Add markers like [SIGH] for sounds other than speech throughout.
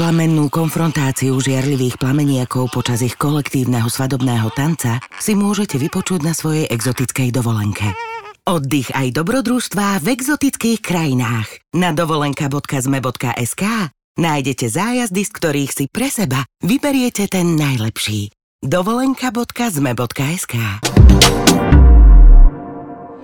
Plamennú konfrontáciu žiarlivých plameniakov počas ich kolektívneho svadobného tanca si môžete vypočuť na svojej exotickej dovolenke. Oddych aj dobrodružstvá v exotických krajinách. Na dovolenka.zme.sk nájdete zájazdy, z ktorých si pre seba vyberiete ten najlepší. dovolenka.zme.sk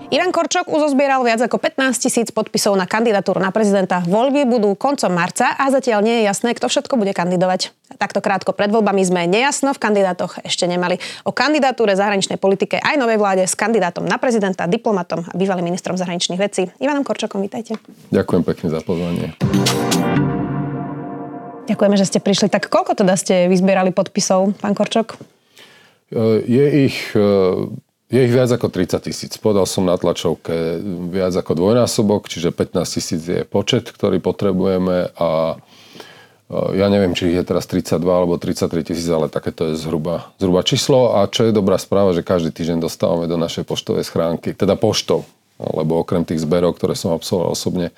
Ivan Korčok uzozbieral viac ako 15 tisíc podpisov na kandidatúru na prezidenta. Voľby budú koncom marca a zatiaľ nie je jasné, kto všetko bude kandidovať. Takto krátko pred voľbami sme nejasno v kandidátoch ešte nemali. O kandidatúre zahraničnej politike aj novej vláde s kandidátom na prezidenta, diplomatom a bývalým ministrom zahraničných vecí. Ivanom Korčokom, vítajte. Ďakujem pekne za pozvanie. Ďakujeme, že ste prišli. Tak koľko teda ste vyzbierali podpisov, pán Korčok? Je ich je ich viac ako 30 tisíc. Podal som na tlačovke viac ako dvojnásobok, čiže 15 tisíc je počet, ktorý potrebujeme a e, ja neviem, či ich je teraz 32 alebo 33 tisíc, ale takéto je zhruba, zhruba číslo. A čo je dobrá správa, že každý týždeň dostávame do našej poštovej schránky, teda poštou, lebo okrem tých zberov, ktoré som absolvoval osobne,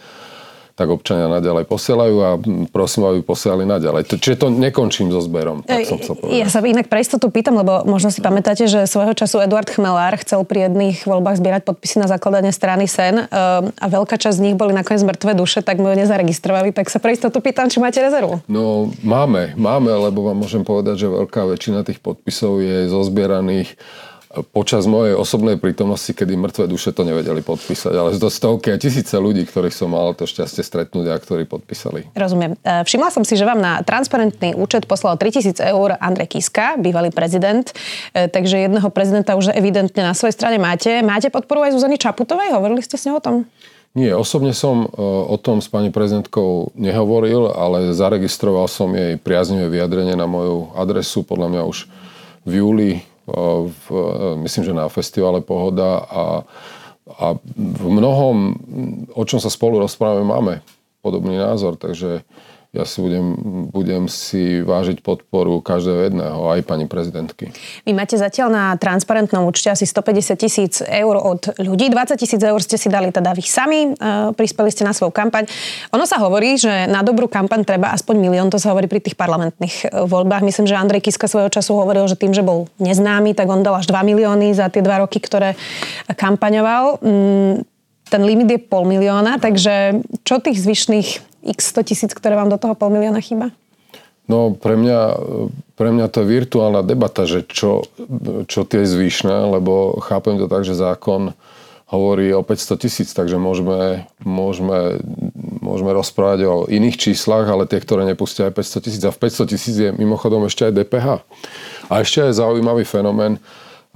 tak občania naďalej posielajú a prosím, aby posielali naďalej. Čiže to nekončím so zberom, tak som povedal. Ja sa inak pre istotu pýtam, lebo možno si pamätáte, že svojho času Eduard Chmelár chcel pri jedných voľbách zbierať podpisy na zakladanie strany SEN ehm, a veľká časť z nich boli nakoniec mŕtve duše, tak mu nezaregistrovali. Tak sa pre istotu pýtam, či máte rezervu. No máme, máme, lebo vám môžem povedať, že veľká väčšina tých podpisov je zozbieraných počas mojej osobnej prítomnosti, kedy mŕtve duše to nevedeli podpísať, ale to stovky a tisíce ľudí, ktorých som mal to šťastie stretnúť a ktorí podpísali. Rozumiem. E, všimla som si, že vám na transparentný účet poslal 3000 eur Andrej Kiska, bývalý prezident, e, takže jedného prezidenta už evidentne na svojej strane máte. Máte podporu aj Zuzany Čaputovej? Hovorili ste s ňou o tom? Nie, osobne som e, o tom s pani prezidentkou nehovoril, ale zaregistroval som jej priaznivé vyjadrenie na moju adresu, podľa mňa už v júli v, myslím, že na festivale Pohoda a, a v mnohom, o čom sa spolu rozprávame, máme podobný názor, takže ja si budem, budem si vážiť podporu každého jedného, aj pani prezidentky. Vy máte zatiaľ na transparentnom účte asi 150 tisíc eur od ľudí. 20 tisíc eur ste si dali teda vy sami, uh, prispeli ste na svoju kampaň. Ono sa hovorí, že na dobrú kampaň treba aspoň milión, to sa hovorí pri tých parlamentných e, voľbách. Myslím, že Andrej Kiska svojho času hovoril, že tým, že bol neznámy, tak on dal až 2 milióny za tie dva roky, ktoré kampaňoval. Mm, ten limit je pol milióna, takže čo tých zvyšných x 100 tisíc, ktoré vám do toho pol milióna chýba? No pre mňa, pre mňa to je virtuálna debata, že čo, čo tie zvyšné, lebo chápem to tak, že zákon hovorí o 500 tisíc, takže môžeme, môžeme, môžeme rozprávať o iných číslach, ale tie, ktoré nepustia aj 500 tisíc. A v 500 tisíc je mimochodom ešte aj DPH. A ešte je zaujímavý fenomén e,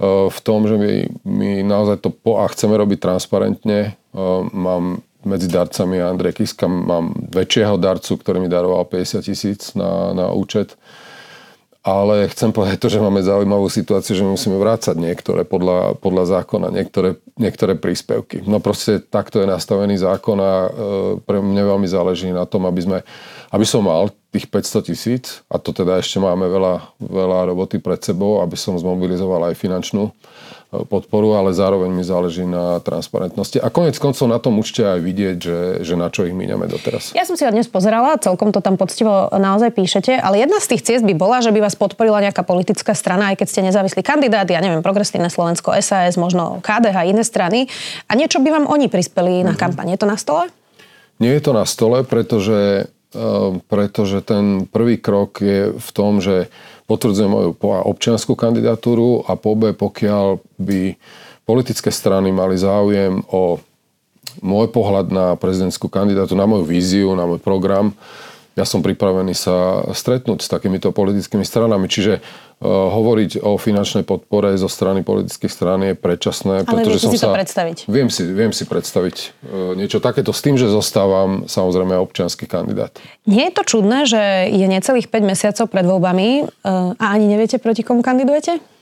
v tom, že my, my naozaj to po a chceme robiť transparentne. E, mám medzi darcami Andrej Kiska mám väčšieho darcu, ktorý mi daroval 50 tisíc na, na účet. Ale chcem povedať to, že máme zaujímavú situáciu, že musíme vrácať niektoré podľa, podľa zákona, niektoré, niektoré príspevky. No proste takto je nastavený zákon a e, pre mňa veľmi záleží na tom, aby, sme, aby som mal tých 500 tisíc, a to teda ešte máme veľa, veľa roboty pred sebou, aby som zmobilizoval aj finančnú podporu, ale zároveň mi záleží na transparentnosti. A konec koncov na tom účte aj vidieť, že, že na čo ich míňame doteraz. Ja som si ho dnes pozerala, celkom to tam poctivo naozaj píšete, ale jedna z tých ciest by bola, že by vás podporila nejaká politická strana, aj keď ste nezávislí kandidát, ja neviem, Progresívne Slovensko, SAS, možno KDH, iné strany. A niečo by vám oni prispeli na mhm. kampaň. Je to na stole? Nie je to na stole, pretože, eh, pretože ten prvý krok je v tom, že potvrdzujem moju občianskú kandidatúru a po B, pokiaľ by politické strany mali záujem o môj pohľad na prezidentskú kandidátu, na moju víziu, na môj program, ja som pripravený sa stretnúť s takýmito politickými stranami. Čiže uh, hovoriť o finančnej podpore zo strany politických strán je predčasné. Ale pretože som si sa... to predstaviť? Viem si, viem si predstaviť uh, niečo takéto s tým, že zostávam samozrejme občianský kandidát. Nie je to čudné, že je necelých 5 mesiacov pred voľbami uh, a ani neviete, proti komu kandidujete?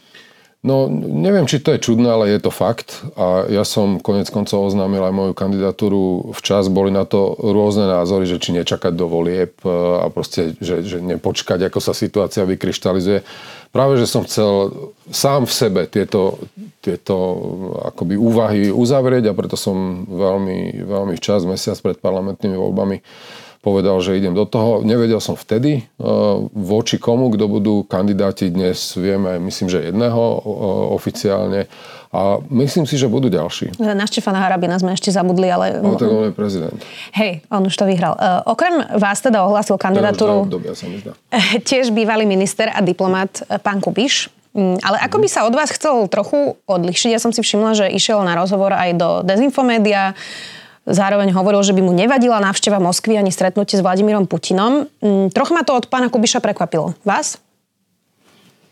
No, neviem, či to je čudné, ale je to fakt. A ja som konec koncov oznámil aj moju kandidatúru včas. Boli na to rôzne názory, že či nečakať do volieb e, a proste, že, že nepočkať, ako sa situácia vykryštalizuje. Práve, že som chcel sám v sebe tieto, tieto akoby úvahy uzavrieť a preto som veľmi, veľmi včas, mesiac pred parlamentnými voľbami povedal, že idem do toho. Nevedel som vtedy, e, voči komu, kto budú kandidáti. Dnes vieme, myslím, že jedného e, oficiálne. A myslím si, že budú ďalší. Na Štefana Harabina sme ešte zabudli, ale... No tak on je prezident. Hej, on už to vyhral. Uh, okrem vás teda ohlásil kandidatúru... Obdobia, sa mi zdá. [LAUGHS] Tiež bývalý minister a diplomat pán Kubiš. Mm, ale ako by sa od vás chcel trochu odlišiť? Ja som si všimla, že išiel na rozhovor aj do Dezinfomédia. Zároveň hovoril, že by mu nevadila návšteva Moskvy ani stretnutie s Vladimírom Putinom. Mm, troch ma to od pána Kubiša prekvapilo. Vás?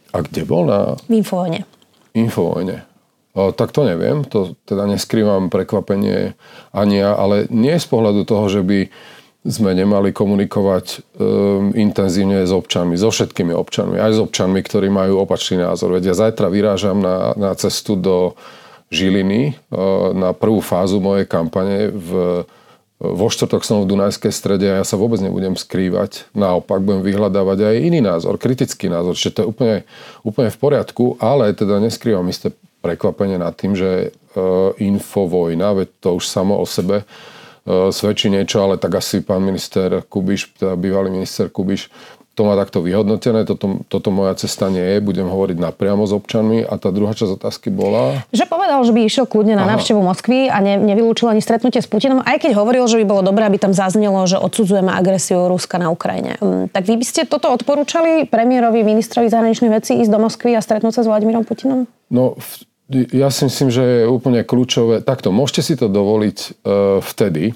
A kde bol na... V Infovojne. Infovojne. O, tak to neviem, to teda neskrývam prekvapenie ani ja, ale nie z pohľadu toho, že by sme nemali komunikovať um, intenzívne s občanmi, so všetkými občanmi, aj s občanmi, ktorí majú opačný názor. Veď ja zajtra vyrážam na, na cestu do Žiliny eh, na prvú fázu mojej kampane v, vo štvrtok som v Dunajskej strede a ja sa vôbec nebudem skrývať. Naopak budem vyhľadávať aj iný názor, kritický názor, čiže to je úplne, úplne v poriadku, ale teda neskrývam isté prekvapenie nad tým, že uh, infovojna, veď to už samo o sebe uh, svedčí niečo, ale tak asi pán minister Kubiš, teda bývalý minister Kubiš, to má takto vyhodnotené, toto, toto moja cesta nie je, budem hovoriť napriamo s občanmi. A tá druhá časť otázky bola... Že povedal, že by išiel kľudne na návštevu Moskvy a ne, nevylúčil ani stretnutie s Putinom, aj keď hovoril, že by bolo dobré, aby tam zaznelo, že odsudzujeme agresiu Ruska na Ukrajine. Um, tak vy by ste toto odporúčali premiérovi, ministrovi zahraničných vecí ísť do Moskvy a stretnúť sa s Vladimírom Putinom? No, ja si myslím, že je úplne kľúčové. Takto, môžete si to dovoliť uh, vtedy,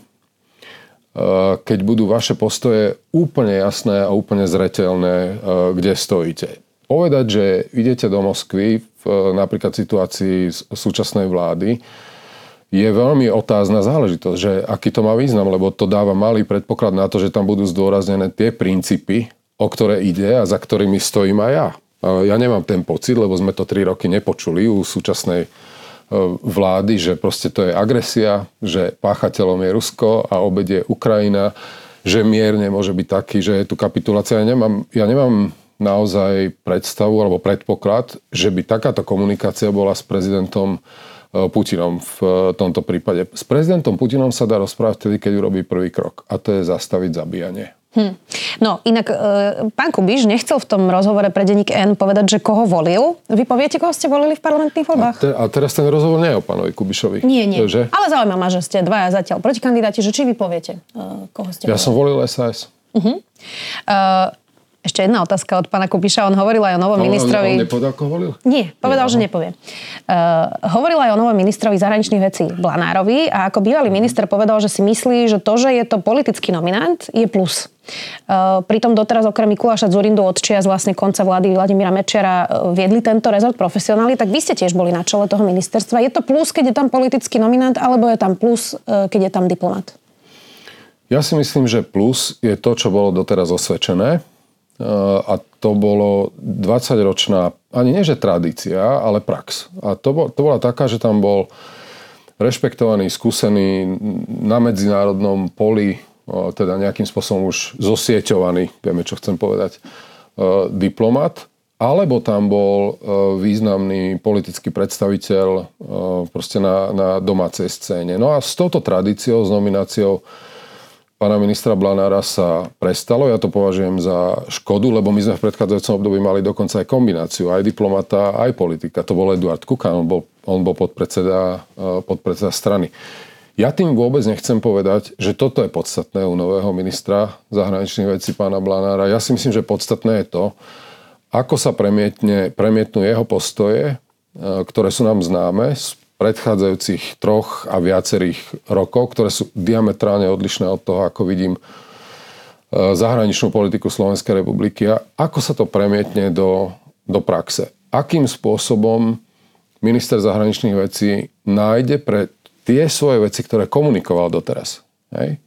keď budú vaše postoje úplne jasné a úplne zretelné, eh, kde stojíte. Povedať, že idete do Moskvy v eh, napríklad situácii súčasnej vlády, je veľmi otázna záležitosť, že aký to má význam, lebo to dáva malý predpoklad na to, že tam budú zdôraznené tie princípy, o ktoré ide a za ktorými stojím aj ja. Ja nemám ten pocit, lebo sme to tri roky nepočuli u súčasnej vlády, že proste to je agresia, že páchateľom je Rusko a obed je Ukrajina, že mier nemôže byť taký, že je tu kapitulácia. Ja nemám, ja nemám naozaj predstavu alebo predpoklad, že by takáto komunikácia bola s prezidentom e, Putinom v e, tomto prípade. S prezidentom Putinom sa dá rozprávať vtedy, keď urobí prvý krok a to je zastaviť zabíjanie. Hm. No inak e, pán Kubiš nechcel v tom rozhovore pre denník N povedať, že koho volil. Vy poviete, koho ste volili v parlamentných voľbách? A, te, a teraz ten rozhovor nie je o pánovi Kubišovi. Nie, nie. Že? Ale zaujíma ma, že ste dvaja zatiaľ protikandidáti, že či vy poviete, e, koho ste Ja volili. som volil SAS. Uh-huh. Uh, ešte jedna otázka od pána Kubiša. On hovoril aj o novom on, ministrovi... On, nepovedal, koho volil? Nie, povedal, Nie, že nepovie. Uh, hovoril aj o novom ministrovi zahraničných vecí Blanárovi a ako bývalý minister povedal, že si myslí, že to, že je to politický nominant, je plus. Uh, pritom doteraz okrem Mikuláša Zurindu od čias vlastne konca vlády Vladimíra Mečera uh, viedli tento rezort profesionáli, tak vy ste tiež boli na čele toho ministerstva. Je to plus, keď je tam politický nominant, alebo je tam plus, uh, keď je tam diplomat? Ja si myslím, že plus je to, čo bolo doteraz osvedčené a to bolo 20-ročná, ani nie že tradícia, ale prax. A to, bol, to bola taká, že tam bol rešpektovaný, skúsený na medzinárodnom poli, teda nejakým spôsobom už zosieťovaný, vieme, čo chcem povedať, diplomat, alebo tam bol významný politický predstaviteľ proste na, na domácej scéne. No a s touto tradíciou, s nomináciou pána ministra Blanára sa prestalo. Ja to považujem za škodu, lebo my sme v predchádzajúcom období mali dokonca aj kombináciu, aj diplomata, aj politika. To bol Eduard Kukan, on bol, on bol podpredseda, eh, podpredseda strany. Ja tým vôbec nechcem povedať, že toto je podstatné u nového ministra zahraničných vecí pána Blanára. Ja si myslím, že podstatné je to, ako sa premietne, premietnú jeho postoje, eh, ktoré sú nám známe z predchádzajúcich troch a viacerých rokov, ktoré sú diametrálne odlišné od toho, ako vidím e, zahraničnú politiku Slovenskej republiky a ako sa to premietne do, do praxe. Akým spôsobom minister zahraničných vecí nájde pre tie svoje veci, ktoré komunikoval doteraz. Hej?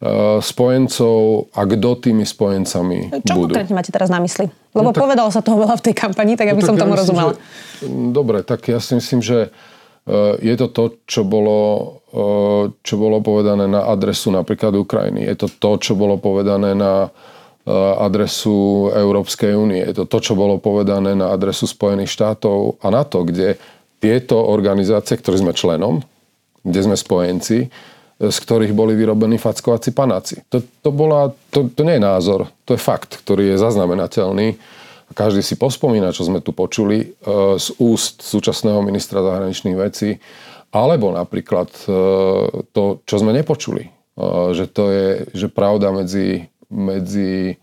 E, spojencov a kto tými spojencami Čo budú. konkrétne máte teraz na mysli? Lebo no, tak, povedalo sa toho veľa v tej kampani, tak aby no, som tomu ja rozumela. Že, dobre, tak ja si myslím, že je to to, čo bolo, uh, čo bolo povedané na adresu napríklad Ukrajiny. Je to to, čo bolo povedané na uh, adresu Európskej únie. Je to to, čo bolo povedané na adresu Spojených štátov a NATO, kde tieto organizácie, ktoré sme členom, kde sme spojenci, z ktorých boli vyrobení fackovací panáci. To, to, bola, to, to nie je názor, to je fakt, ktorý je zaznamenateľný. Každý si pospomína, čo sme tu počuli e, z úst súčasného ministra zahraničných vecí, alebo napríklad e, to, čo sme nepočuli. E, že to je, že pravda medzi, medzi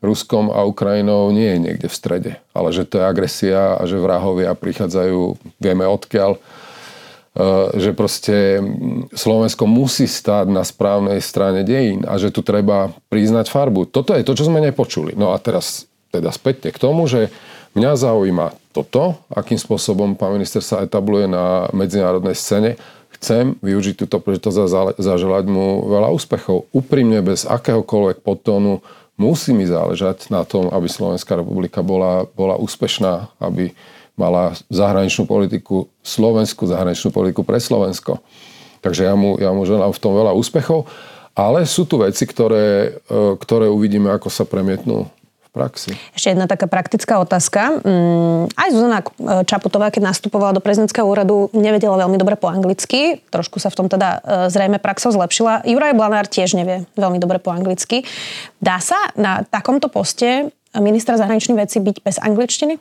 Ruskom a Ukrajinou nie je niekde v strede, ale že to je agresia a že vrahovia prichádzajú, vieme odkiaľ, že proste Slovensko musí stáť na správnej strane dejín a že tu treba priznať farbu. Toto je to, čo sme nepočuli. No a teraz teda späťte k tomu, že mňa zaujíma toto, akým spôsobom pán minister sa etabluje na medzinárodnej scéne. Chcem využiť túto príležitosť a zaželať mu veľa úspechov. Úprimne, bez akéhokoľvek podtónu, musí mi záležať na tom, aby Slovenská republika bola, bola úspešná, aby mala zahraničnú politiku, slovenskú zahraničnú politiku pre Slovensko. Takže ja mu, ja mu želám v tom veľa úspechov. Ale sú tu veci, ktoré, e, ktoré uvidíme, ako sa premietnú praxi. Ešte jedna taká praktická otázka. Mm, aj Zuzana e, Čaputová, keď nastupovala do prezidentského úradu, nevedela veľmi dobre po anglicky. Trošku sa v tom teda e, zrejme praxou zlepšila. Juraj Blanár tiež nevie veľmi dobre po anglicky. Dá sa na takomto poste ministra zahraničných vecí byť bez angličtiny?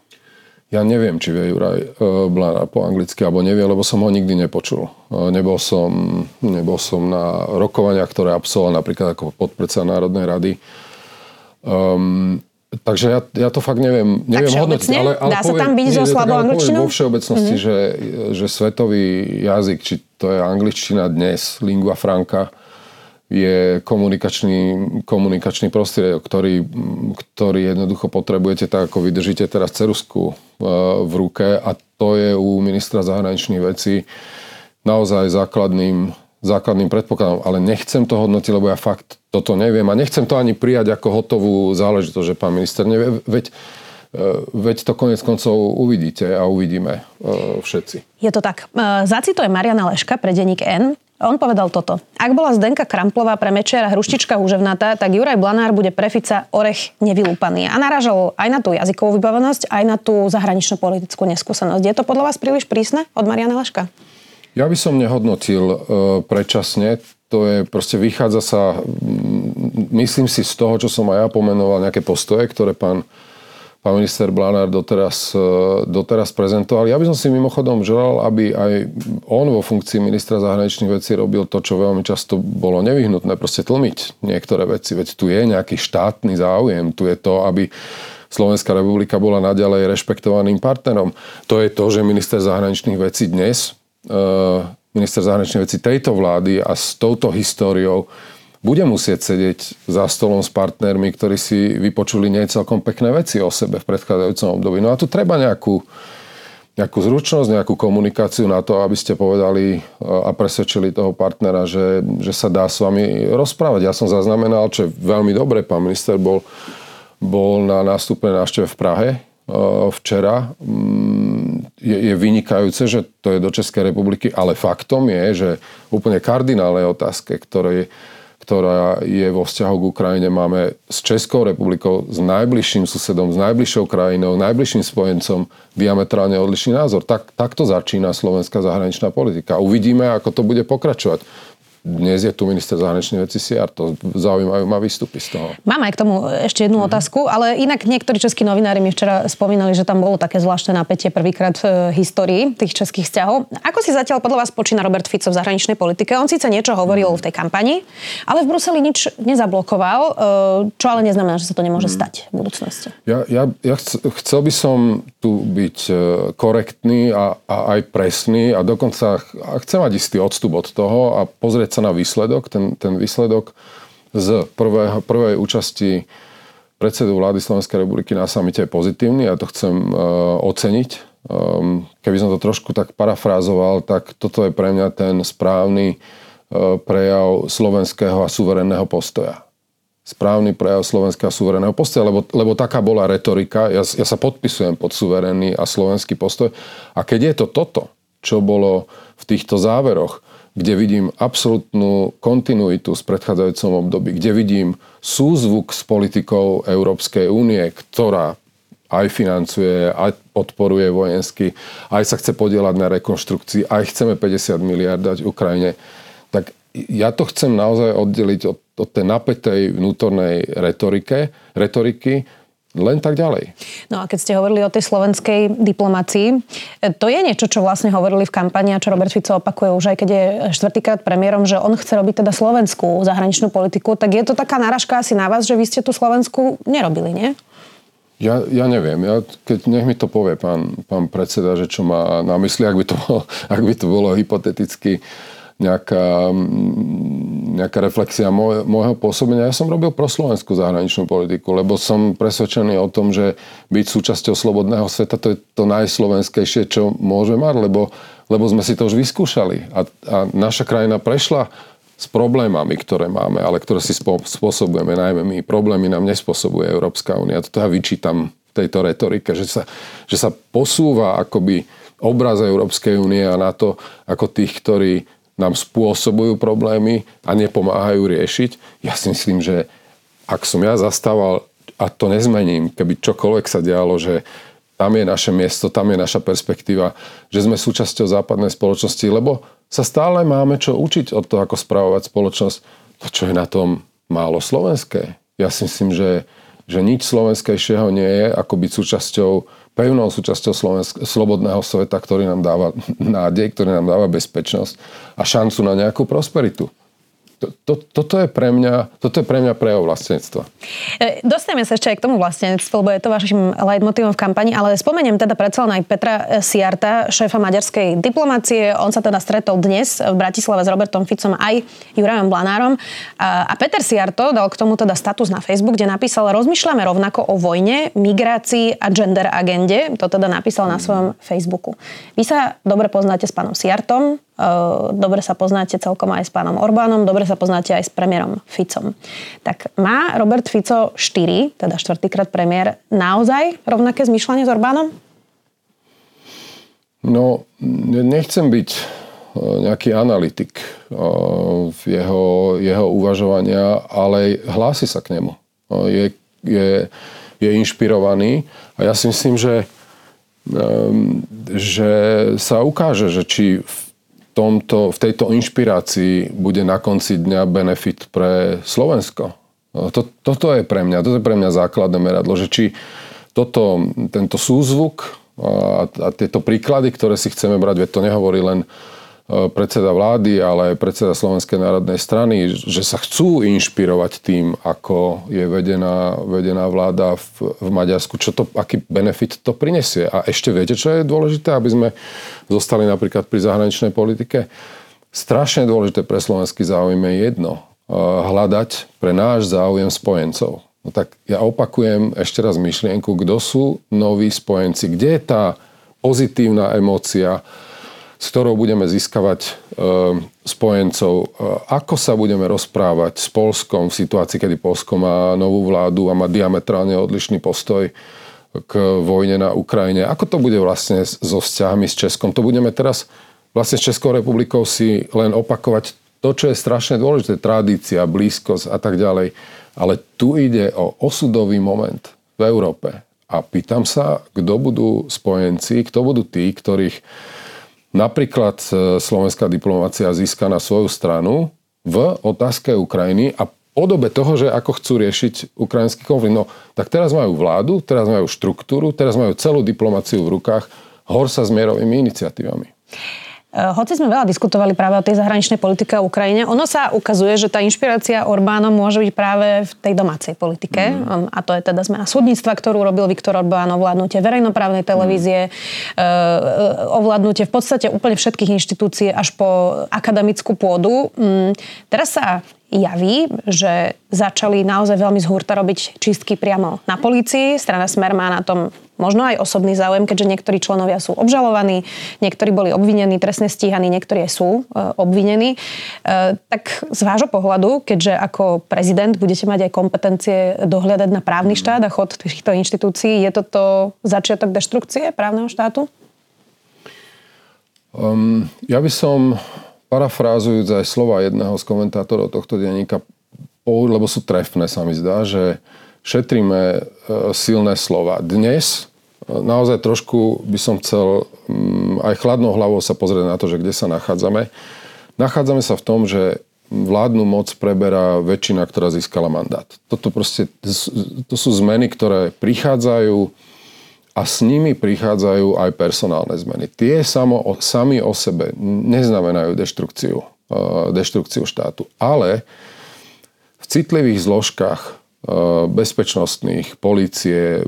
Ja neviem, či vie Juraj Blana po anglicky, alebo nevie, lebo som ho nikdy nepočul. Nebol som, nebol som na rokovaniach, ktoré absolvoval napríklad ako podpredseda Národnej rady. Um, takže ja, ja to fakt neviem, neviem hodnotiť. Ale, ale Dá poviem, sa tam byť zo slabou angličtinou? Vo všeobecnosti, mm-hmm. že, že svetový jazyk, či to je angličtina dnes, lingua franca, je komunikačný, komunikačný prostriedok, ktorý, ktorý jednoducho potrebujete tak, ako vydržíte teraz cerusku e, v ruke a to je u ministra zahraničných vecí naozaj základným, základným predpokladom. Ale nechcem to hodnotiť, lebo ja fakt toto neviem a nechcem to ani prijať ako hotovú záležitosť, že pán minister nevie. Veď, e, veď to konec koncov uvidíte a uvidíme e, všetci. Je to tak. Zacituje Mariana Leška pre denník N. On povedal toto. Ak bola Zdenka Kramplová pre Mečiara hruštička húževnatá, tak Juraj Blanár bude pre Fica orech nevylúpaný. A narážal aj na tú jazykovú vybavenosť, aj na tú zahraničnú politickú neskúsenosť. Je to podľa vás príliš prísne od Mariana Leška? Ja by som nehodnotil e, predčasne. To je, proste vychádza sa, myslím si z toho, čo som aj ja pomenoval, nejaké postoje, ktoré pán pán minister Blanár doteraz, e, doteraz prezentoval. Ja by som si mimochodom želal, aby aj on vo funkcii ministra zahraničných vecí robil to, čo veľmi často bolo nevyhnutné, proste tlmiť niektoré veci. Veď tu je nejaký štátny záujem, tu je to, aby Slovenská republika bola naďalej rešpektovaným partnerom. To je to, že minister zahraničných vecí dnes, minister zahraničných vecí tejto vlády a s touto históriou bude musieť sedieť za stolom s partnermi, ktorí si vypočuli nie celkom pekné veci o sebe v predchádzajúcom období. No a tu treba nejakú, nejakú zručnosť, nejakú komunikáciu na to, aby ste povedali e, a presvedčili toho partnera, že, že sa dá s vami rozprávať. Ja som zaznamenal, čo je veľmi dobre, pán minister bol, bol na nástupnej návšteve v Prahe včera. Mm, je, je vynikajúce, že to je do Českej republiky, ale faktom je, že úplne kardinálne otázke, ktoré ktorá je vo vzťahu k Ukrajine. Máme s Českou republikou, s najbližším susedom, s najbližšou krajinou, najbližším spojencom diametrálne odlišný názor. Tak, takto začína slovenská zahraničná politika. Uvidíme, ako to bude pokračovať dnes je tu minister zahraničných vecí Siar. To zaujímajú ma výstupy z toho. Mám aj k tomu ešte jednu mm-hmm. otázku, ale inak niektorí českí novinári mi včera spomínali, že tam bolo také zvláštne napätie prvýkrát v histórii tých českých vzťahov. Ako si zatiaľ podľa vás počína Robert Fico v zahraničnej politike? On síce niečo hovoril mm-hmm. v tej kampani, ale v Bruseli nič nezablokoval, e, čo ale neznamená, že sa to nemôže mm-hmm. stať v budúcnosti. Ja, ja, ja chcel by som tu byť e, korektný a, a aj presný a dokonca chcem mať istý odstup od toho a pozrieť sa na výsledok. Ten, ten výsledok z prvého, prvej účasti predsedu vlády Slovenskej republiky na samite je pozitívny a ja to chcem uh, oceniť. Um, keby som to trošku tak parafrázoval, tak toto je pre mňa ten správny uh, prejav slovenského a suverénneho postoja. správny prejav slovenského suverénneho postoja, lebo, lebo taká bola retorika. Ja, ja sa podpisujem pod suverénny a slovenský postoj. A keď je to toto, čo bolo v týchto záveroch, kde vidím absolútnu kontinuitu s predchádzajúcom období, kde vidím súzvuk s politikou Európskej únie, ktorá aj financuje, aj podporuje vojensky, aj sa chce podielať na rekonštrukcii, aj chceme 50 miliard dať Ukrajine, tak ja to chcem naozaj oddeliť od, od tej napätej vnútornej retorike, retoriky, len tak ďalej. No a keď ste hovorili o tej slovenskej diplomácii, to je niečo, čo vlastne hovorili v kampani a čo Robert Fico opakuje už aj keď je štvrtýkrát premiérom, že on chce robiť teda slovenskú zahraničnú politiku, tak je to taká náražka asi na vás, že vy ste tú Slovensku nerobili, nie? Ja, ja neviem. Ja, keď nech mi to povie pán, pán predseda, že čo má na mysli, ak by to bolo, [LAUGHS] ak by to bolo hypoteticky uh, nejaká, nejaká reflexia môj, môjho pôsobenia. Ja som robil pro slovenskú zahraničnú politiku, lebo som presvedčený o tom, že byť súčasťou slobodného sveta to je to najslovenskejšie, čo môže mať, lebo, lebo sme si to už vyskúšali. A, a naša krajina prešla s problémami, ktoré máme, ale ktoré si spôsobujeme najmä my. Problémy nám nespôsobuje Európska únia. Toto ja vyčítam tejto retorike, že sa, že sa posúva akoby obraz Európskej únie a na to ako tých, ktorí nám spôsobujú problémy a nepomáhajú riešiť. Ja si myslím, že ak som ja zastával, a to nezmením, keby čokoľvek sa dialo, že tam je naše miesto, tam je naša perspektíva, že sme súčasťou západnej spoločnosti, lebo sa stále máme čo učiť od toho, ako spravovať spoločnosť. To, čo je na tom málo slovenské. Ja si myslím, že, že nič slovenskejšieho nie je, ako byť súčasťou pevnou súčasťou Slovensk- slobodného sveta, ktorý nám dáva nádej, ktorý nám dáva bezpečnosť a šancu na nejakú prosperitu to, to, toto, je pre mňa, toto je pre mňa prejav vlastníctva. E, dostaneme sa ešte aj k tomu vlastníctvu, lebo je to vašim leitmotívom v kampani, ale spomeniem teda predsa len aj Petra Siarta, šéfa maďarskej diplomácie. On sa teda stretol dnes v Bratislave s Robertom Ficom aj Jurajom Blanárom. A, a Peter Siarto dal k tomu teda status na Facebook, kde napísal, rozmýšľame rovnako o vojne, migrácii a gender agende. To teda napísal na svojom Facebooku. Vy sa dobre poznáte s pánom Siartom, dobre sa poznáte celkom aj s pánom Orbánom, dobre sa poznáte aj s premiérom Ficom. Tak má Robert Fico 4, teda štvrtýkrát premiér, naozaj rovnaké zmýšľanie s Orbánom? No, nechcem byť nejaký analytik v jeho, jeho uvažovania, ale hlási sa k nemu. Je, je, je inšpirovaný a ja si myslím, že, že sa ukáže, že či tomto, v tejto inšpirácii bude na konci dňa benefit pre Slovensko. To, toto je pre mňa, toto je pre mňa základné meradlo, že či toto, tento súzvuk a, a tieto príklady, ktoré si chceme brať, veď to nehovorí len E, predseda vlády, ale aj predseda Slovenskej národnej strany, že sa chcú inšpirovať tým, ako je vedená, vedená vláda v, v Maďarsku, čo to, aký benefit to prinesie. A ešte viete, čo je dôležité, aby sme zostali napríklad pri zahraničnej politike? Strašne dôležité pre slovenský záujem je jedno. E, hľadať pre náš záujem spojencov. No tak ja opakujem ešte raz myšlienku, kto sú noví spojenci, kde je tá pozitívna emócia, s ktorou budeme získavať e, spojencov. E, ako sa budeme rozprávať s Polskom v situácii, kedy Polsko má novú vládu a má diametrálne odlišný postoj k vojne na Ukrajine. Ako to bude vlastne so vzťahmi s Českom? To budeme teraz vlastne s Českou republikou si len opakovať to, čo je strašne dôležité. Tradícia, blízkosť a tak ďalej. Ale tu ide o osudový moment v Európe. A pýtam sa, kto budú spojenci, kto budú tí, ktorých napríklad e, slovenská diplomácia získa na svoju stranu v otázke Ukrajiny a podobe toho, že ako chcú riešiť ukrajinský konflikt. No, tak teraz majú vládu, teraz majú štruktúru, teraz majú celú diplomáciu v rukách, hor sa s mierovými iniciatívami. Eh, hoci sme veľa diskutovali práve o tej zahraničnej politike a Ukrajine, ono sa ukazuje, že tá inšpirácia Orbánom môže byť práve v tej domácej politike. Mm. A to je teda zmena súdnictva, ktorú robil Viktor Orbán, ovládnutie verejnoprávnej televízie, mm. ovládnutie v podstate úplne všetkých inštitúcií až po akademickú pôdu. Mm, teraz sa javí, že začali naozaj veľmi z hurta robiť čistky priamo na polícii. Strana Smer má na tom možno aj osobný záujem, keďže niektorí členovia sú obžalovaní, niektorí boli obvinení, trestne stíhaní, niektorí sú e, obvinení. E, tak z vášho pohľadu, keďže ako prezident budete mať aj kompetencie dohľadať na právny štát a chod týchto inštitúcií, je toto začiatok deštrukcie právneho štátu? Um, ja by som, parafrázujúc aj slova jedného z komentátorov tohto denníka, lebo sú trefné, sa mi zdá, že šetríme e, silné slova. Dnes e, naozaj trošku by som chcel mm, aj chladnou hlavou sa pozrieť na to, že kde sa nachádzame. Nachádzame sa v tom, že vládnu moc preberá väčšina, ktorá získala mandát. Toto proste, to sú zmeny, ktoré prichádzajú a s nimi prichádzajú aj personálne zmeny. Tie samo, sami o sebe neznamenajú deštrukciu, e, deštrukciu štátu, ale v citlivých zložkách bezpečnostných, policie,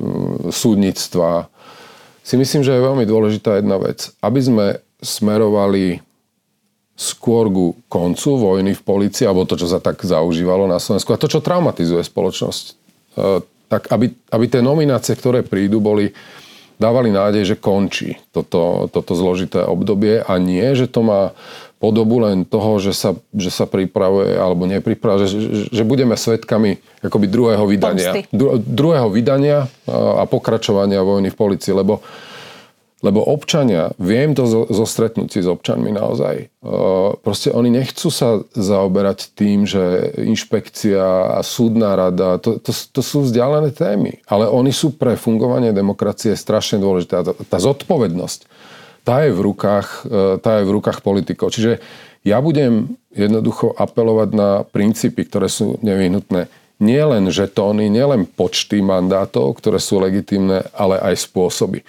súdnictva si myslím, že je veľmi dôležitá jedna vec. Aby sme smerovali skôr ku koncu vojny v policii, alebo to, čo sa tak zaužívalo na Slovensku a to, čo traumatizuje spoločnosť, e, tak aby, aby tie nominácie, ktoré prídu, boli dávali nádej, že končí toto, toto zložité obdobie a nie, že to má podobu len toho, že sa, že sa pripravuje alebo nepripravuje, že, že, budeme svetkami akoby druhého vydania. Dru, druhého vydania a pokračovania vojny v policii, lebo lebo občania, viem to zo, zo stretnutí s občanmi naozaj, proste oni nechcú sa zaoberať tým, že inšpekcia a súdna rada, to, to, to sú vzdialené témy. Ale oni sú pre fungovanie demokracie strašne dôležité. Tá, tá zodpovednosť, tá je, v rukách, e, tá je v rukách politikov. Čiže ja budem jednoducho apelovať na princípy, ktoré sú nevyhnutné. Nie len žetóny, nie len počty mandátov, ktoré sú legitimné, ale aj spôsoby.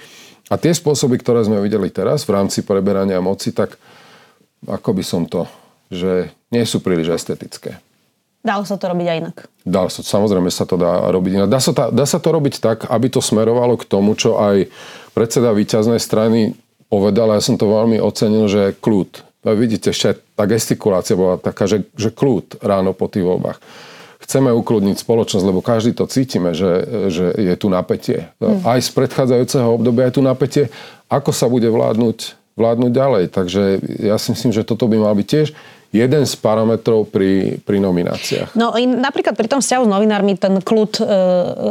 A tie spôsoby, ktoré sme videli teraz v rámci preberania moci, tak ako by som to, že nie sú príliš estetické. Dalo sa to robiť aj inak. Dalo sa, samozrejme sa to dá robiť inak. Dá sa, dá sa to robiť tak, aby to smerovalo k tomu, čo aj predseda výťaznej strany povedal, ja som to veľmi ocenil, že kľud. Vidíte, ešte tá gestikulácia bola taká, že, že kľud ráno po tých voľbách chceme ukludniť spoločnosť, lebo každý to cítime, že, že je tu napätie. Hmm. Aj z predchádzajúceho obdobia je tu napätie, ako sa bude vládnuť, vládnuť ďalej. Takže ja si myslím, že toto by mal byť tiež jeden z parametrov pri, pri nomináciách. No in, napríklad pri tom vzťahu s novinármi ten kľud e,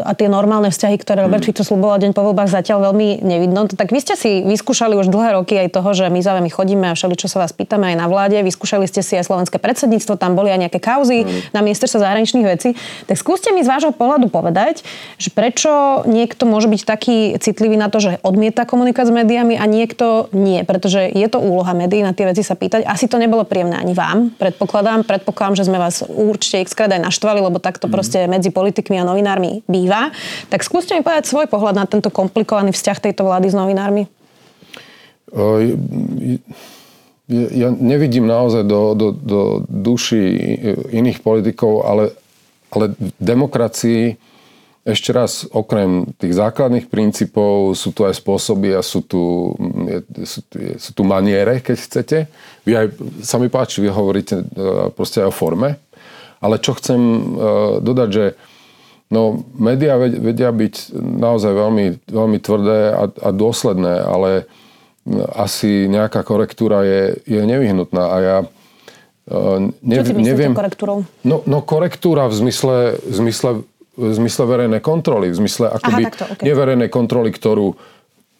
a tie normálne vzťahy, ktoré Robert hmm. Fico sluboval deň po voľbách zatiaľ veľmi nevidno. Tak vy ste si vyskúšali už dlhé roky aj toho, že my za vami chodíme a všeli, čo sa vás pýtame aj na vláde. Vyskúšali ste si aj slovenské predsedníctvo, tam boli aj nejaké kauzy hmm. na ministerstve zahraničných vecí. Tak skúste mi z vášho pohľadu povedať, že prečo niekto môže byť taký citlivý na to, že odmieta komunikovať s médiami a niekto nie. Pretože je to úloha médií na tie veci sa pýtať. Asi to nebolo príjemné ani vám vám, predpokladám. Predpokladám, že sme vás určite xkrát aj naštvali, lebo takto mm. proste medzi politikmi a novinármi býva. Tak skúste mi povedať svoj pohľad na tento komplikovaný vzťah tejto vlády s novinármi. Ja nevidím naozaj do, do, do duši iných politikov, ale, ale v demokracii ešte raz, okrem tých základných princípov sú tu aj spôsoby a sú tu, sú, sú tu maniere, keď chcete. Vy aj, sa mi páči, vy hovoríte e, proste aj o forme. Ale čo chcem e, dodať, že no, médiá vedia byť naozaj veľmi, veľmi tvrdé a, a dôsledné, ale asi nejaká korektúra je, je nevyhnutná a ja e, nev, Čo si neviem... korektúrou? No, no korektúra v zmysle, v zmysle v zmysle verejnej kontroly, v zmysle akoby Aha, takto, okay. neverejnej kontroly, ktorú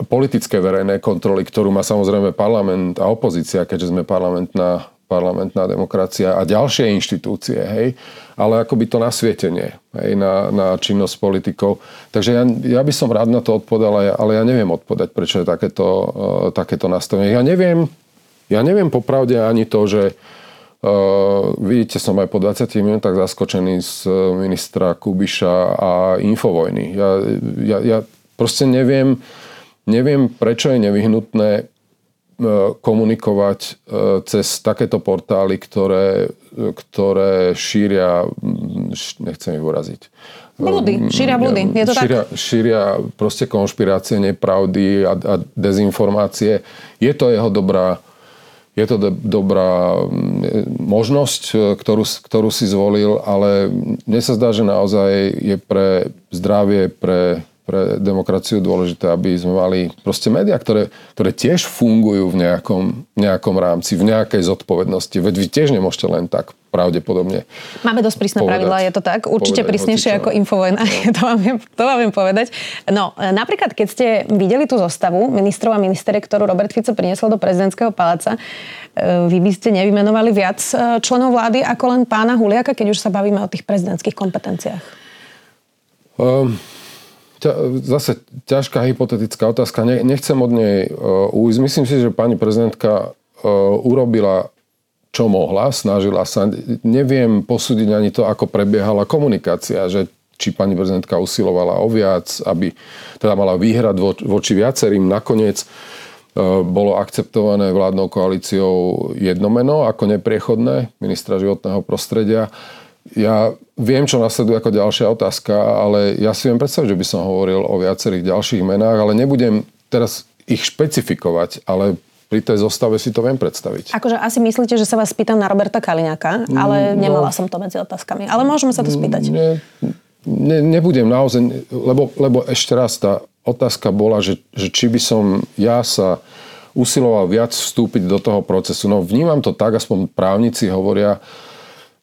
politické verejné kontroly, ktorú má samozrejme parlament a opozícia, keďže sme parlamentná, parlamentná demokracia a ďalšie inštitúcie, hej, ale akoby to nasvietenie hej, na, na činnosť politikov. Takže ja, ja by som rád na to odpovedal, ale ja neviem odpovedať, prečo je takéto, uh, takéto nastavenie. Ja neviem, ja neviem popravde ani to, že Uh, vidíte, som aj po 20 minútach zaskočený z ministra Kubiša a Infovojny. Ja, ja, ja proste neviem, neviem, prečo je nevyhnutné uh, komunikovať uh, cez takéto portály, ktoré, ktoré šíria, nechcem ich uraziť, Blúdy, šíria blúdy, je to šíria, tak? Šíria proste konšpirácie, nepravdy a, a dezinformácie. Je to jeho dobrá je to de- dobrá mm, možnosť, e, ktorú, ktorú si zvolil, ale mne sa zdá, že naozaj je pre zdravie, pre pre demokraciu dôležité, aby sme mali proste médiá, ktoré, ktoré tiež fungujú v nejakom, nejakom rámci, v nejakej zodpovednosti. Veď vy tiež nemôžete len tak pravdepodobne. Máme dosť prísne povedať, pravidlá, je to tak? Určite prísnejšie ako Infovojna, [LAUGHS] to, vám viem, to vám viem povedať. No, napríklad, keď ste videli tú zostavu ministrov a ministerie, ktorú Robert Fico priniesol do prezidentského paláca, e, vy by ste nevymenovali viac e, členov vlády ako len pána Huliaka, keď už sa bavíme o tých prezidentských kompetenciách? Um, zase ťažká hypotetická otázka. nechcem od nej uh, ujsť. Myslím si, že pani prezidentka uh, urobila čo mohla, snažila sa. Neviem posúdiť ani to, ako prebiehala komunikácia, že či pani prezidentka usilovala o viac, aby teda mala výhrad voči viacerým. Nakoniec uh, bolo akceptované vládnou koalíciou jednomeno ako nepriechodné ministra životného prostredia. Ja viem, čo nasleduje ako ďalšia otázka, ale ja si viem predstaviť, že by som hovoril o viacerých ďalších menách, ale nebudem teraz ich špecifikovať, ale pri tej zostave si to viem predstaviť. Akože asi myslíte, že sa vás spýtam na Roberta Kaliňaka, ale no, nemala som to medzi otázkami. Ale môžeme sa to spýtať. Ne, ne, nebudem naozaj, lebo, lebo ešte raz tá otázka bola, že, že či by som ja sa usiloval viac vstúpiť do toho procesu. No vnímam to tak, aspoň právnici hovoria,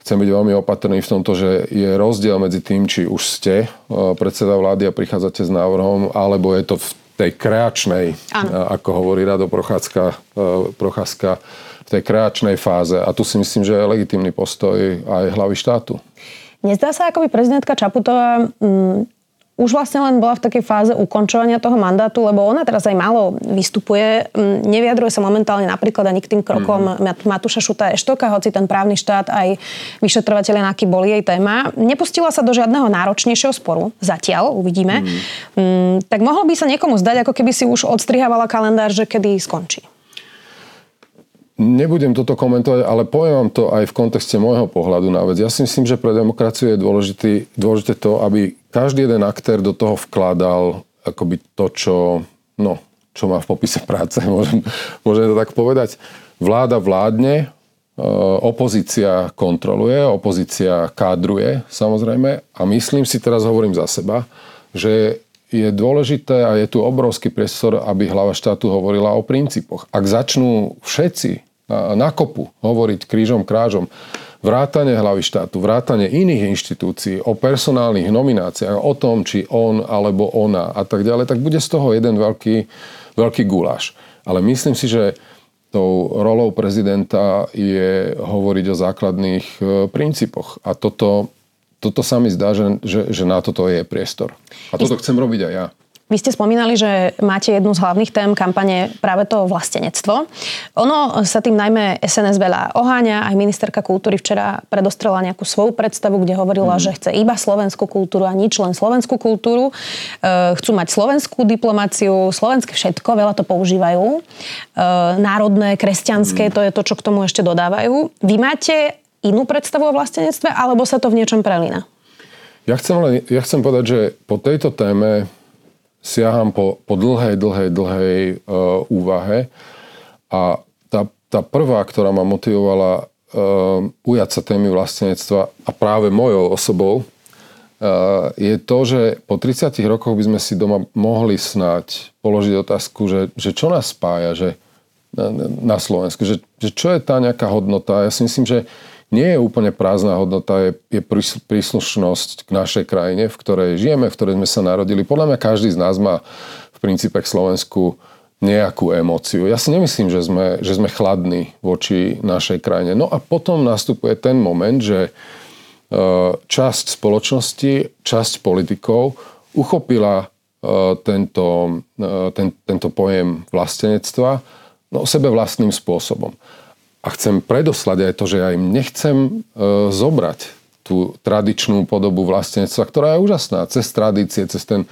chcem byť veľmi opatrný v tomto, že je rozdiel medzi tým, či už ste e, predseda vlády a prichádzate s návrhom, alebo je to v tej kreačnej, ano. ako hovorí Rado Prochádzka, e, Procházka, v tej kreačnej fáze. A tu si myslím, že je legitímny postoj aj hlavy štátu. Nezdá sa, ako by prezidentka Čaputová mm, už vlastne len bola v takej fáze ukončovania toho mandátu, lebo ona teraz aj málo vystupuje. Mm, nevyjadruje sa momentálne napríklad ani k tým krokom mm-hmm. Matúša Šuta Eštoka, hoci ten právny štát aj vyšetrovateľe aký boli jej téma. Nepustila sa do žiadneho náročnejšieho sporu. Zatiaľ, uvidíme. Mm-hmm. Tak mohlo by sa niekomu zdať, ako keby si už odstrihávala kalendár, že kedy skončí. Nebudem toto komentovať, ale poviem vám to aj v kontexte môjho pohľadu na vec. Ja si myslím, že pre demokraciu je dôležitý, dôležité to, aby každý jeden aktér do toho vkladal akoby to, čo, no, čo má v popise práce, [LAUGHS] môžem, môžem to tak povedať. Vláda vládne, e, opozícia kontroluje, opozícia kádruje samozrejme a myslím si, teraz hovorím za seba, že je dôležité a je tu obrovský priestor, aby hlava štátu hovorila o princípoch. Ak začnú všetci na kopu hovoriť krížom krážom, vrátane hlavy štátu, vrátane iných inštitúcií, o personálnych nomináciách, o tom, či on alebo ona a tak ďalej, tak bude z toho jeden veľký, veľký guláš. Ale myslím si, že tou rolou prezidenta je hovoriť o základných e, princípoch. A toto, toto sa mi zdá, že, že, že na toto je priestor. A toto chcem robiť aj ja. Vy ste spomínali, že máte jednu z hlavných tém kampane práve to vlastenectvo. Ono sa tým najmä SNS veľa oháňa. Aj ministerka kultúry včera predostrela nejakú svoju predstavu, kde hovorila, mm. že chce iba slovenskú kultúru a nič len slovenskú kultúru. E, chcú mať slovenskú diplomáciu, slovenské všetko, veľa to používajú. E, národné, kresťanské, mm. to je to, čo k tomu ešte dodávajú. Vy máte inú predstavu o vlastenectve, alebo sa to v niečom prelína? Ja chcem, len, ja chcem povedať, že po tejto téme siaham po, po dlhej, dlhej, dlhej uh, úvahe a tá, tá prvá, ktorá ma motivovala uh, ujať sa témy vlastenectva a práve mojou osobou, uh, je to, že po 30 rokoch by sme si doma mohli snať položiť otázku, že, že čo nás spája že na, na Slovensku, že, že čo je tá nejaká hodnota. Ja si myslím, že nie je úplne prázdna hodnota, je, je príslušnosť k našej krajine, v ktorej žijeme, v ktorej sme sa narodili. Podľa mňa každý z nás má v princípe k Slovensku nejakú emóciu. Ja si nemyslím, že sme, že sme chladní voči našej krajine. No a potom nastupuje ten moment, že e, časť spoločnosti, časť politikov uchopila e, tento, e, ten, tento pojem vlastenectva no, sebe vlastným spôsobom. A chcem predoslať aj to, že ja im nechcem e, zobrať tú tradičnú podobu vlastenectva, ktorá je úžasná. Cez tradície, cez ten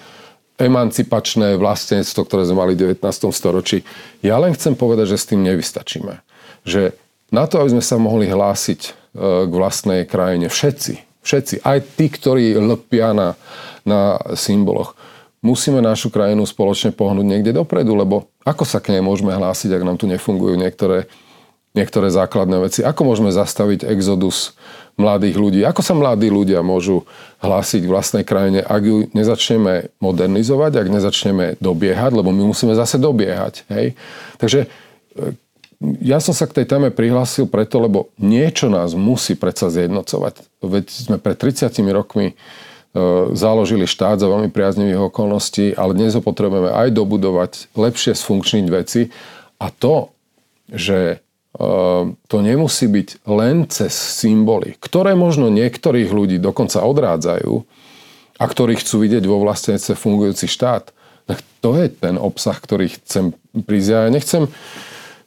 emancipačné vlastenectvo, ktoré sme mali v 19. storočí. Ja len chcem povedať, že s tým nevystačíme. Že na to, aby sme sa mohli hlásiť e, k vlastnej krajine, všetci, všetci, aj tí, ktorí lpia na, na symboloch, musíme našu krajinu spoločne pohnúť niekde dopredu, lebo ako sa k nej môžeme hlásiť, ak nám tu nefungujú niektoré niektoré základné veci. Ako môžeme zastaviť exodus mladých ľudí? Ako sa mladí ľudia môžu hlásiť v vlastnej krajine, ak ju nezačneme modernizovať, ak nezačneme dobiehať, lebo my musíme zase dobiehať. Hej? Takže e, ja som sa k tej téme prihlásil preto, lebo niečo nás musí predsa zjednocovať. Veď sme pred 30 rokmi e, založili štát za veľmi priaznivých okolností, ale dnes ho potrebujeme aj dobudovať, lepšie sfunkčniť veci. A to, že to nemusí byť len cez symboly, ktoré možno niektorých ľudí dokonca odrádzajú a ktorí chcú vidieť vo vlastníctve fungujúci štát. Tak to je ten obsah, ktorý chcem prísť. Ja nechcem,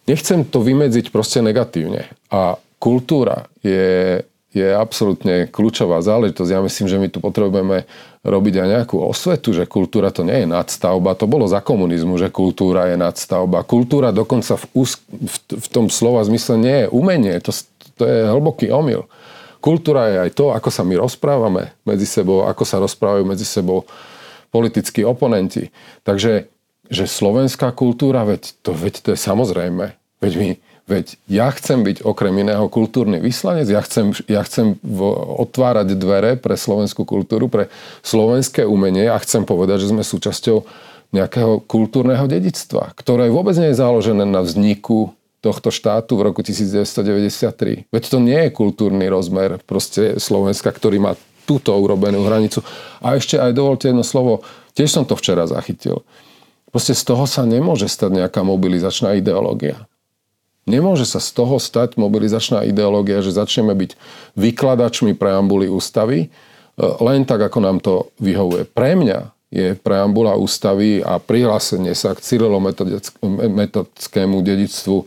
nechcem to vymedziť proste negatívne. A kultúra je je absolútne kľúčová záležitosť. Ja myslím, že my tu potrebujeme robiť aj nejakú osvetu, že kultúra to nie je nadstavba. To bolo za komunizmu, že kultúra je nadstavba. Kultúra dokonca v, ús- v, v tom slova zmysle nie je umenie. To, to je hlboký omyl. Kultúra je aj to, ako sa my rozprávame medzi sebou, ako sa rozprávajú medzi sebou politickí oponenti. Takže že slovenská kultúra, veď to, veď to je samozrejme. Veď my, Veď ja chcem byť okrem iného kultúrny vyslanec, ja chcem, ja chcem otvárať dvere pre slovenskú kultúru, pre slovenské umenie a chcem povedať, že sme súčasťou nejakého kultúrneho dedictva, ktoré vôbec nie je založené na vzniku tohto štátu v roku 1993. Veď to nie je kultúrny rozmer proste Slovenska, ktorý má túto urobenú hranicu. A ešte aj dovolte jedno slovo, tiež som to včera zachytil. Proste z toho sa nemôže stať nejaká mobilizačná ideológia. Nemôže sa z toho stať mobilizačná ideológia, že začneme byť vykladačmi preambuly ústavy, e, len tak, ako nám to vyhovuje. Pre mňa je preambula ústavy a prihlásenie sa k cyrilometodickému dedictvu,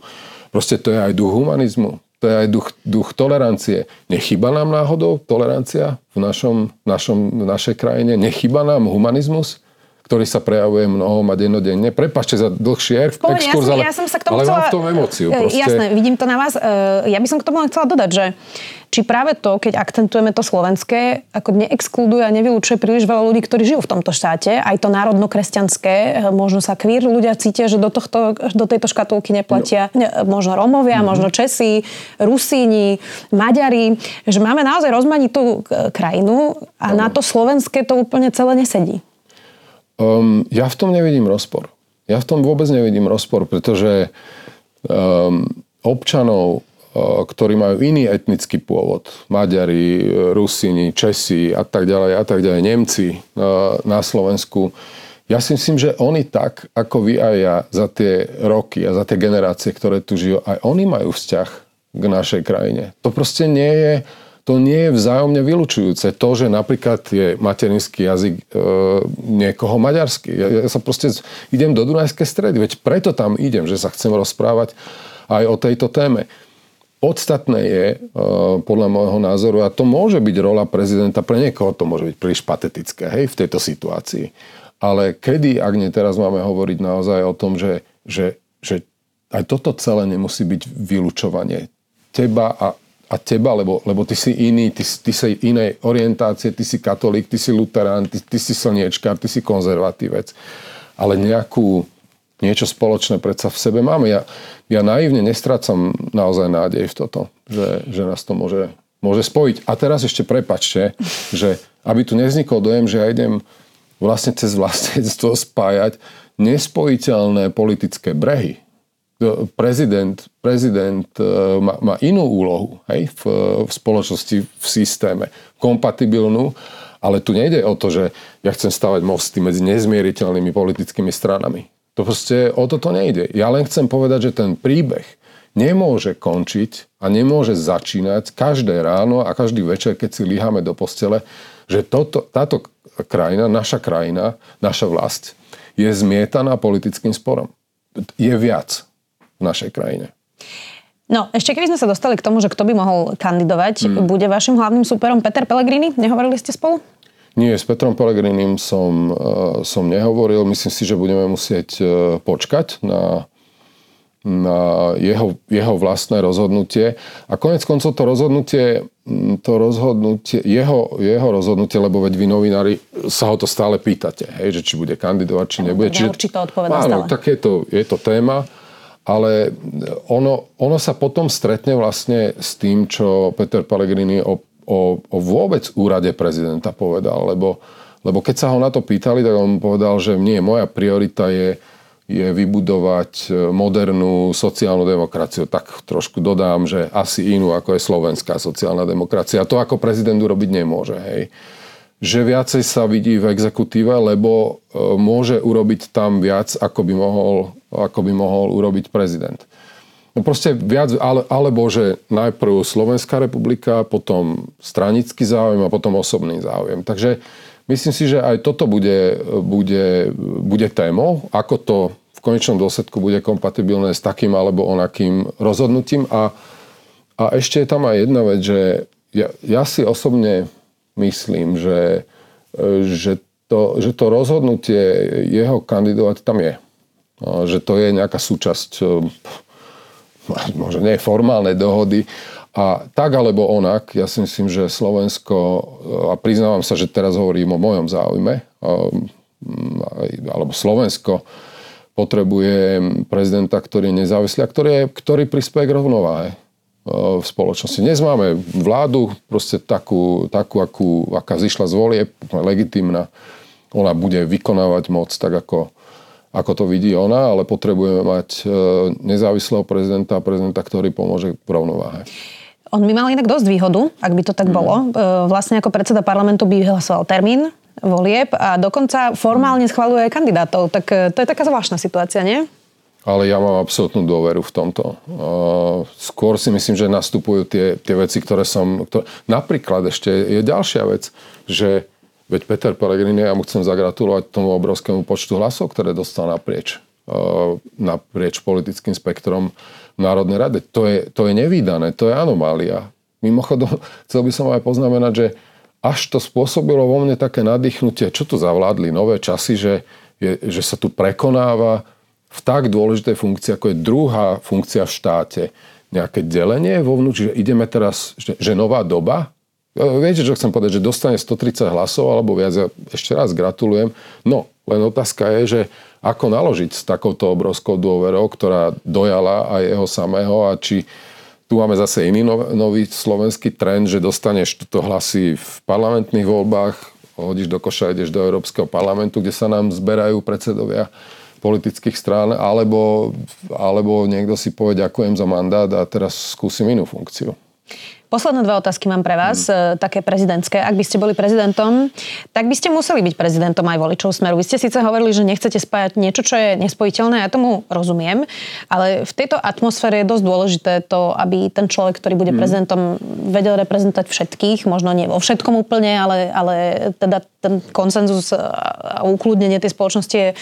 proste to je aj duch humanizmu, to je aj duch, duch tolerancie. Nechyba nám náhodou tolerancia v, našom, našom, v našej krajine? Nechyba nám humanizmus? Ktorý sa prejavuje mnohom a dennodenne. Prepačte za dlhší Pohode, exkurs, ja som, ale, ja som sa k tomu ale chcela... mám v tom emóciu. E, proste. Jasné, vidím to na vás. E, ja by som k tomu len chcela dodať, že či práve to, keď akcentujeme to slovenské, ako neexkluduje a nevylučuje príliš veľa ľudí, ktorí žijú v tomto štáte, aj to národno-kresťanské, e, možno sa kvír ľudia cítia, že do, tohto, do tejto škatulky neplatia, no. možno Rómovia, mm-hmm. možno Česi, Rusíni, Maďari, že máme naozaj rozmanitú krajinu a no. na to slovenské to úplne celé nesedí. Um, ja v tom nevidím rozpor. Ja v tom vôbec nevidím rozpor, pretože um, občanov, uh, ktorí majú iný etnický pôvod, Maďari, Rusini, Česi a tak ďalej, a tak ďalej, Nemci uh, na Slovensku, ja si myslím, že oni tak, ako vy a ja za tie roky a za tie generácie, ktoré tu žijú, aj oni majú vzťah k našej krajine. To proste nie je to nie je vzájomne vylučujúce. To, že napríklad je materinský jazyk e, niekoho maďarský. Ja, ja sa proste idem do Dunajskej stredy, veď preto tam idem, že sa chcem rozprávať aj o tejto téme. Podstatné je, e, podľa môjho názoru, a to môže byť rola prezidenta, pre niekoho to môže byť príliš patetické hej, v tejto situácii. Ale kedy, ak nie teraz máme hovoriť naozaj o tom, že, že, že aj toto celé nemusí byť vylúčovanie teba a a teba, lebo, lebo ty si iný, ty, ty si inej orientácie, ty si katolík, ty si luterán, ty, ty si slniečkár, ty si konzervatívec. Ale nejakú, niečo spoločné predsa v sebe máme. Ja, ja naivne nestrácam naozaj nádej v toto, že, že nás to môže, môže spojiť. A teraz ešte prepačte, že aby tu nevznikol dojem, že ja idem vlastne cez vlastníctvo [LAUGHS] spájať nespojiteľné politické brehy prezident, prezident e, má, má inú úlohu hej, v, v spoločnosti, v systéme, kompatibilnú, ale tu nejde o to, že ja chcem stavať mosty medzi nezmieriteľnými politickými stranami. To proste o toto nejde. Ja len chcem povedať, že ten príbeh nemôže končiť a nemôže začínať každé ráno a každý večer, keď si líhame do postele, že toto, táto krajina, naša krajina, naša vlast je zmietaná politickým sporom. Je viac v našej krajine. No, ešte keby sme sa dostali k tomu, že kto by mohol kandidovať, mm. bude vašim hlavným súperom Peter Pellegrini? Nehovorili ste spolu? Nie, s Petrom Pellegrinim som, uh, som nehovoril. Myslím si, že budeme musieť uh, počkať na, na jeho, jeho vlastné rozhodnutie. A konec koncov to rozhodnutie, mm, to rozhodnutie jeho, jeho rozhodnutie, lebo veď vy novinári sa ho to stále pýtate, hej, že či bude kandidovať, či nebude. Čiže, určite odpovedá áno, stále. tak je to, je to téma ale ono, ono sa potom stretne vlastne s tým, čo Peter Pellegrini o, o, o vôbec úrade prezidenta povedal, lebo, lebo keď sa ho na to pýtali, tak on povedal, že nie, moja priorita je, je vybudovať modernú sociálnu demokraciu. Tak trošku dodám, že asi inú, ako je slovenská sociálna demokracia. To ako prezident urobiť nemôže. Hej že viacej sa vidí v exekutíve, lebo e, môže urobiť tam viac, ako by mohol, ako by mohol urobiť prezident. No proste viac, ale, alebo že najprv Slovenská republika, potom stranický záujem a potom osobný záujem. Takže myslím si, že aj toto bude, bude, bude témou, ako to v konečnom dôsledku bude kompatibilné s takým alebo onakým rozhodnutím. A, a ešte je tam aj jedna vec, že ja, ja si osobne myslím, že, že, to, že to rozhodnutie jeho kandidovať tam je. Že to je nejaká súčasť možno nie formálnej dohody. A tak alebo onak, ja si myslím, že Slovensko, a priznávam sa, že teraz hovorím o mojom záujme, alebo Slovensko potrebuje prezidenta, ktorý je nezávislý a ktorý, je, ktorý prispieje k rovnováhe v spoločnosti. Dnes máme vládu, proste takú, takú akú, aká zišla z volie, legitimná. Ona bude vykonávať moc tak, ako, ako to vidí ona, ale potrebujeme mať e, nezávislého prezidenta prezidenta, ktorý pomôže k rovnováhe. On by mal inak dosť výhodu, ak by to tak mm. bolo. E, vlastne ako predseda parlamentu by vyhlasoval termín volieb a dokonca formálne schvaluje aj kandidátov. Tak e, to je taká zvláštna situácia, nie? Ale ja mám absolútnu dôveru v tomto. Skôr si myslím, že nastupujú tie, tie veci, ktoré som... Ktoré... Napríklad ešte je ďalšia vec, že veď Peter Pellegrini, ja mu chcem zagratulovať tomu obrovskému počtu hlasov, ktoré dostal naprieč naprieč politickým spektrom Národnej rade. To je, to je nevýdané, to je anomália. Mimochodom, [LAUGHS] chcel by som aj poznamenať, že až to spôsobilo vo mne také nadýchnutie, čo tu zavládli nové časy, že, je, že sa tu prekonáva v tak dôležitej funkcii, ako je druhá funkcia v štáte, nejaké delenie vo vnúči, že ideme teraz, že, že nová doba, e, Viete, čo chcem povedať, že dostane 130 hlasov alebo viac. Ja ešte raz gratulujem. No, len otázka je, že ako naložiť s takouto obrovskou dôverou, ktorá dojala aj jeho samého a či tu máme zase iný nový slovenský trend, že dostaneš túto hlasy v parlamentných voľbách, hodíš do koša, ideš do Európskeho parlamentu, kde sa nám zberajú predsedovia politických strán, alebo, alebo niekto si povie ďakujem za mandát a teraz skúsim inú funkciu. Posledné dve otázky mám pre vás, mm. také prezidentské. Ak by ste boli prezidentom, tak by ste museli byť prezidentom aj voličov Smeru. Vy ste síce hovorili, že nechcete spájať niečo, čo je nespojiteľné, ja tomu rozumiem, ale v tejto atmosfére je dosť dôležité to, aby ten človek, ktorý bude mm. prezidentom, vedel reprezentovať všetkých, možno nie vo všetkom úplne, ale, ale teda ten konsenzus a ukludnenie tej spoločnosti je e,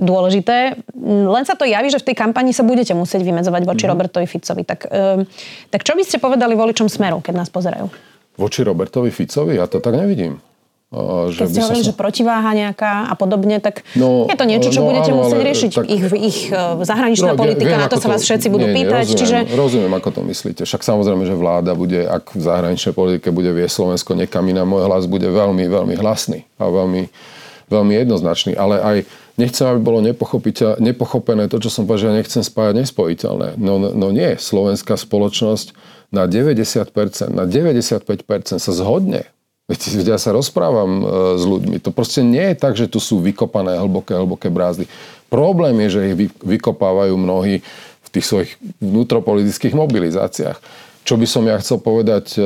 dôležité. Len sa to javí, že v tej kampani sa budete musieť vymedzovať voči mm. Robertovi Ficovi. Tak, e, tak čo by ste povedali voličom Smeru, keď nás pozerajú? Voči Robertovi Ficovi? Ja to tak nevidím. Že Keď ste hovorili, som... že protiváha nejaká a podobne, tak no, je to niečo, čo no, budete áno, musieť riešiť. Tak... Ich, ich e, zahraničná no, politika, viem, na to sa vás všetci budú nie, pýtať. Rozumiem, čiže... rozumiem, ako to myslíte. Však samozrejme, že vláda bude, ak v zahraničnej politike bude vie Slovensko niekam iná, môj hlas bude veľmi, veľmi hlasný a veľmi, veľmi jednoznačný. Ale aj nechcem, aby bolo nepochopené to, čo som povedal, že ja nechcem spájať nespojiteľné. No, no nie, slovenská spoločnosť na 90%, na 95% sa zhodne Veď ja sa rozprávam e, s ľuďmi. To proste nie je tak, že tu sú vykopané hlboké, hlboké brázdy. Problém je, že ich vykopávajú mnohí v tých svojich vnútropolitických mobilizáciách. Čo by som ja chcel povedať e,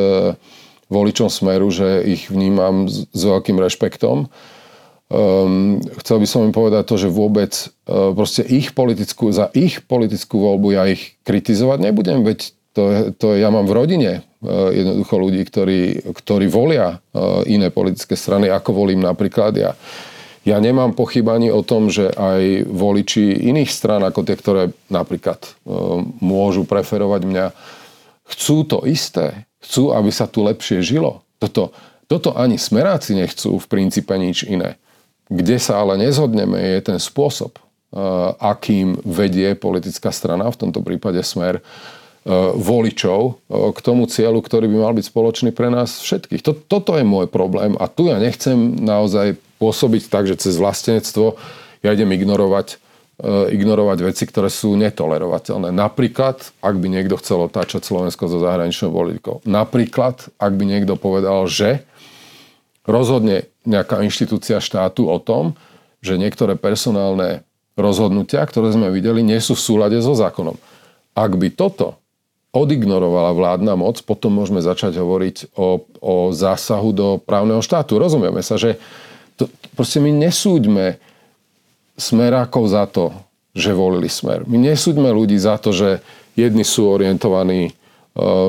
voličom Smeru, že ich vnímam s, veľkým rešpektom. Um, chcel by som im povedať to, že vôbec uh, proste ich politickú, za ich politickú voľbu ja ich kritizovať nebudem, veď to, to ja mám v rodine jednoducho ľudí, ktorí, ktorí volia e, iné politické strany, ako volím napríklad ja. Ja nemám pochybanie o tom, že aj voliči iných stran, ako tie, ktoré napríklad e, môžu preferovať mňa, chcú to isté. Chcú, aby sa tu lepšie žilo. Toto, toto ani smeráci nechcú v princípe nič iné. Kde sa ale nezhodneme, je ten spôsob, akým vedie politická strana, v tomto prípade smer, E, voličov e, k tomu cieľu, ktorý by mal byť spoločný pre nás všetkých. Toto je môj problém a tu ja nechcem naozaj pôsobiť tak, že cez vlastenectvo ja idem ignorovať ignorovať veci, ktoré sú netolerovateľné. Napríklad, ak by niekto chcel otáčať Slovensko zo zahraničnou politikou. Napríklad, ak by niekto povedal, že rozhodne nejaká inštitúcia štátu o tom, že niektoré personálne rozhodnutia, ktoré sme videli, nie sú v súlade so zákonom. Ak by toto odignorovala vládna moc, potom môžeme začať hovoriť o, o zásahu do právneho štátu. Rozumieme sa, že to, proste my nesúďme smerákov za to, že volili smer. My nesúďme ľudí za to, že jedni sú orientovaní e,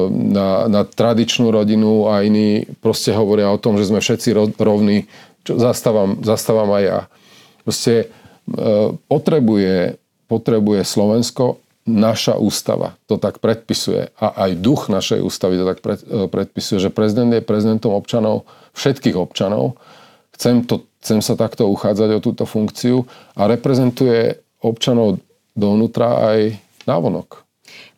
na, na tradičnú rodinu a iní proste hovoria o tom, že sme všetci rovní, čo zastávam, zastávam aj ja. Proste e, potrebuje, potrebuje Slovensko naša ústava to tak predpisuje a aj duch našej ústavy to tak e, predpisuje, že prezident je prezidentom občanov, všetkých občanov. Chcem to chcem sa takto uchádzať o túto funkciu a reprezentuje občanov dovnútra aj návonok.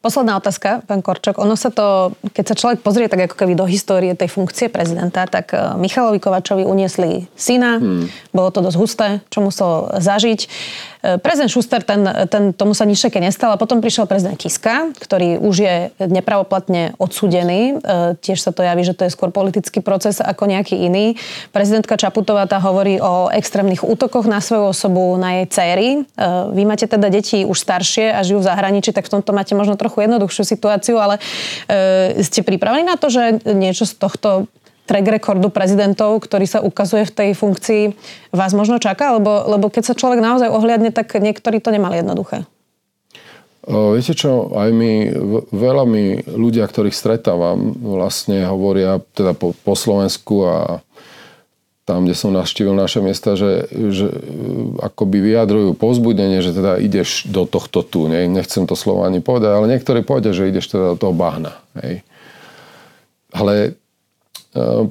Posledná otázka, pán Korčok. Ono sa to, keď sa človek pozrie tak ako keby do histórie tej funkcie prezidenta, tak e, Michalovi Kovačovi uniesli syna. Hmm. Bolo to dosť husté, čo musel zažiť. E, prezident Schuster, ten, ten, tomu sa nič také nestalo. Potom prišiel prezident Kiska, ktorý už je nepravoplatne odsudený. E, tiež sa to javí, že to je skôr politický proces ako nejaký iný. Prezidentka Čaputová tá hovorí o extrémnych útokoch na svoju osobu, na jej céry. E, vy máte teda deti už staršie a žijú v zahraničí, tak v tomto máte možno trochu jednoduchšiu situáciu, ale ste pripravení na to, že niečo z tohto track rekordu prezidentov, ktorý sa ukazuje v tej funkcii, vás možno čaká? Lebo, lebo keď sa človek naozaj ohliadne, tak niektorí to nemali jednoduché. Viete čo, aj mi, veľa mi ľudia, ktorých stretávam, vlastne hovoria teda po, po Slovensku a tam, kde som navštívil naše miesta, že, že akoby vyjadrujú povzbudenie, že teda ideš do tohto tu. Ne? Nechcem to slovo ani povedať, ale niektorí povedia, že ideš teda do toho bahna. Hej. Ale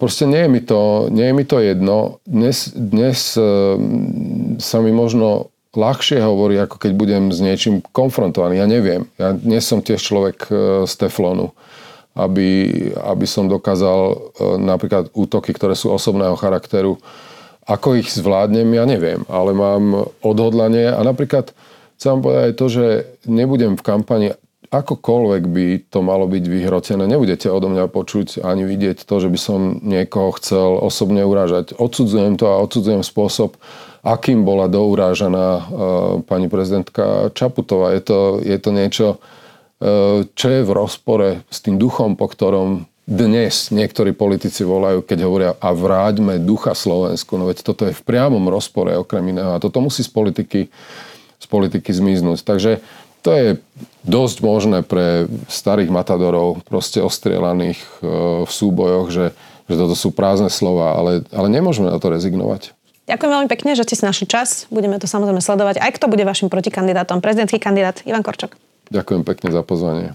proste nie je mi to, nie je mi to jedno. Dnes, dnes ehm, sa mi možno ľahšie hovorí, ako keď budem s niečím konfrontovaný. Ja neviem. Ja nie som tiež človek e, z teflonu, aby, aby som dokázal napríklad útoky, ktoré sú osobného charakteru, ako ich zvládnem, ja neviem. Ale mám odhodlanie a napríklad chcem povedať aj to, že nebudem v kampani akokoľvek by to malo byť vyhrotené, nebudete odo mňa počuť ani vidieť to, že by som niekoho chcel osobne urážať. Odsudzujem to a odsudzujem spôsob, akým bola dourážaná uh, pani prezidentka Čaputová. Je to, je to niečo, uh, čo je v rozpore s tým duchom, po ktorom dnes niektorí politici volajú, keď hovoria a vráťme ducha Slovensku. No veď toto je v priamom rozpore okrem iného a toto musí z politiky, z politiky zmiznúť. Takže to je dosť možné pre starých matadorov, proste ostrielaných e, v súbojoch, že, že toto sú prázdne slova, ale, ale nemôžeme na to rezignovať. Ďakujem veľmi pekne, že ste si našli čas. Budeme to samozrejme sledovať. Aj kto bude vašim protikandidátom? Prezidentský kandidát Ivan Korčok. Ďakujem pekne za pozvanie.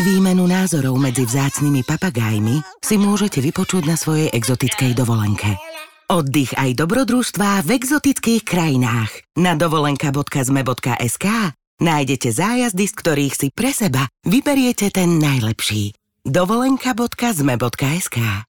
Výmenu názorov medzi vzácnými papagájmi si môžete vypočuť na svojej exotickej dovolenke. Oddych aj dobrodružstvá v exotických krajinách. Na dovolenka.zme.sk nájdete zájazdy, z ktorých si pre seba vyberiete ten najlepší. dovolenka.zme.sk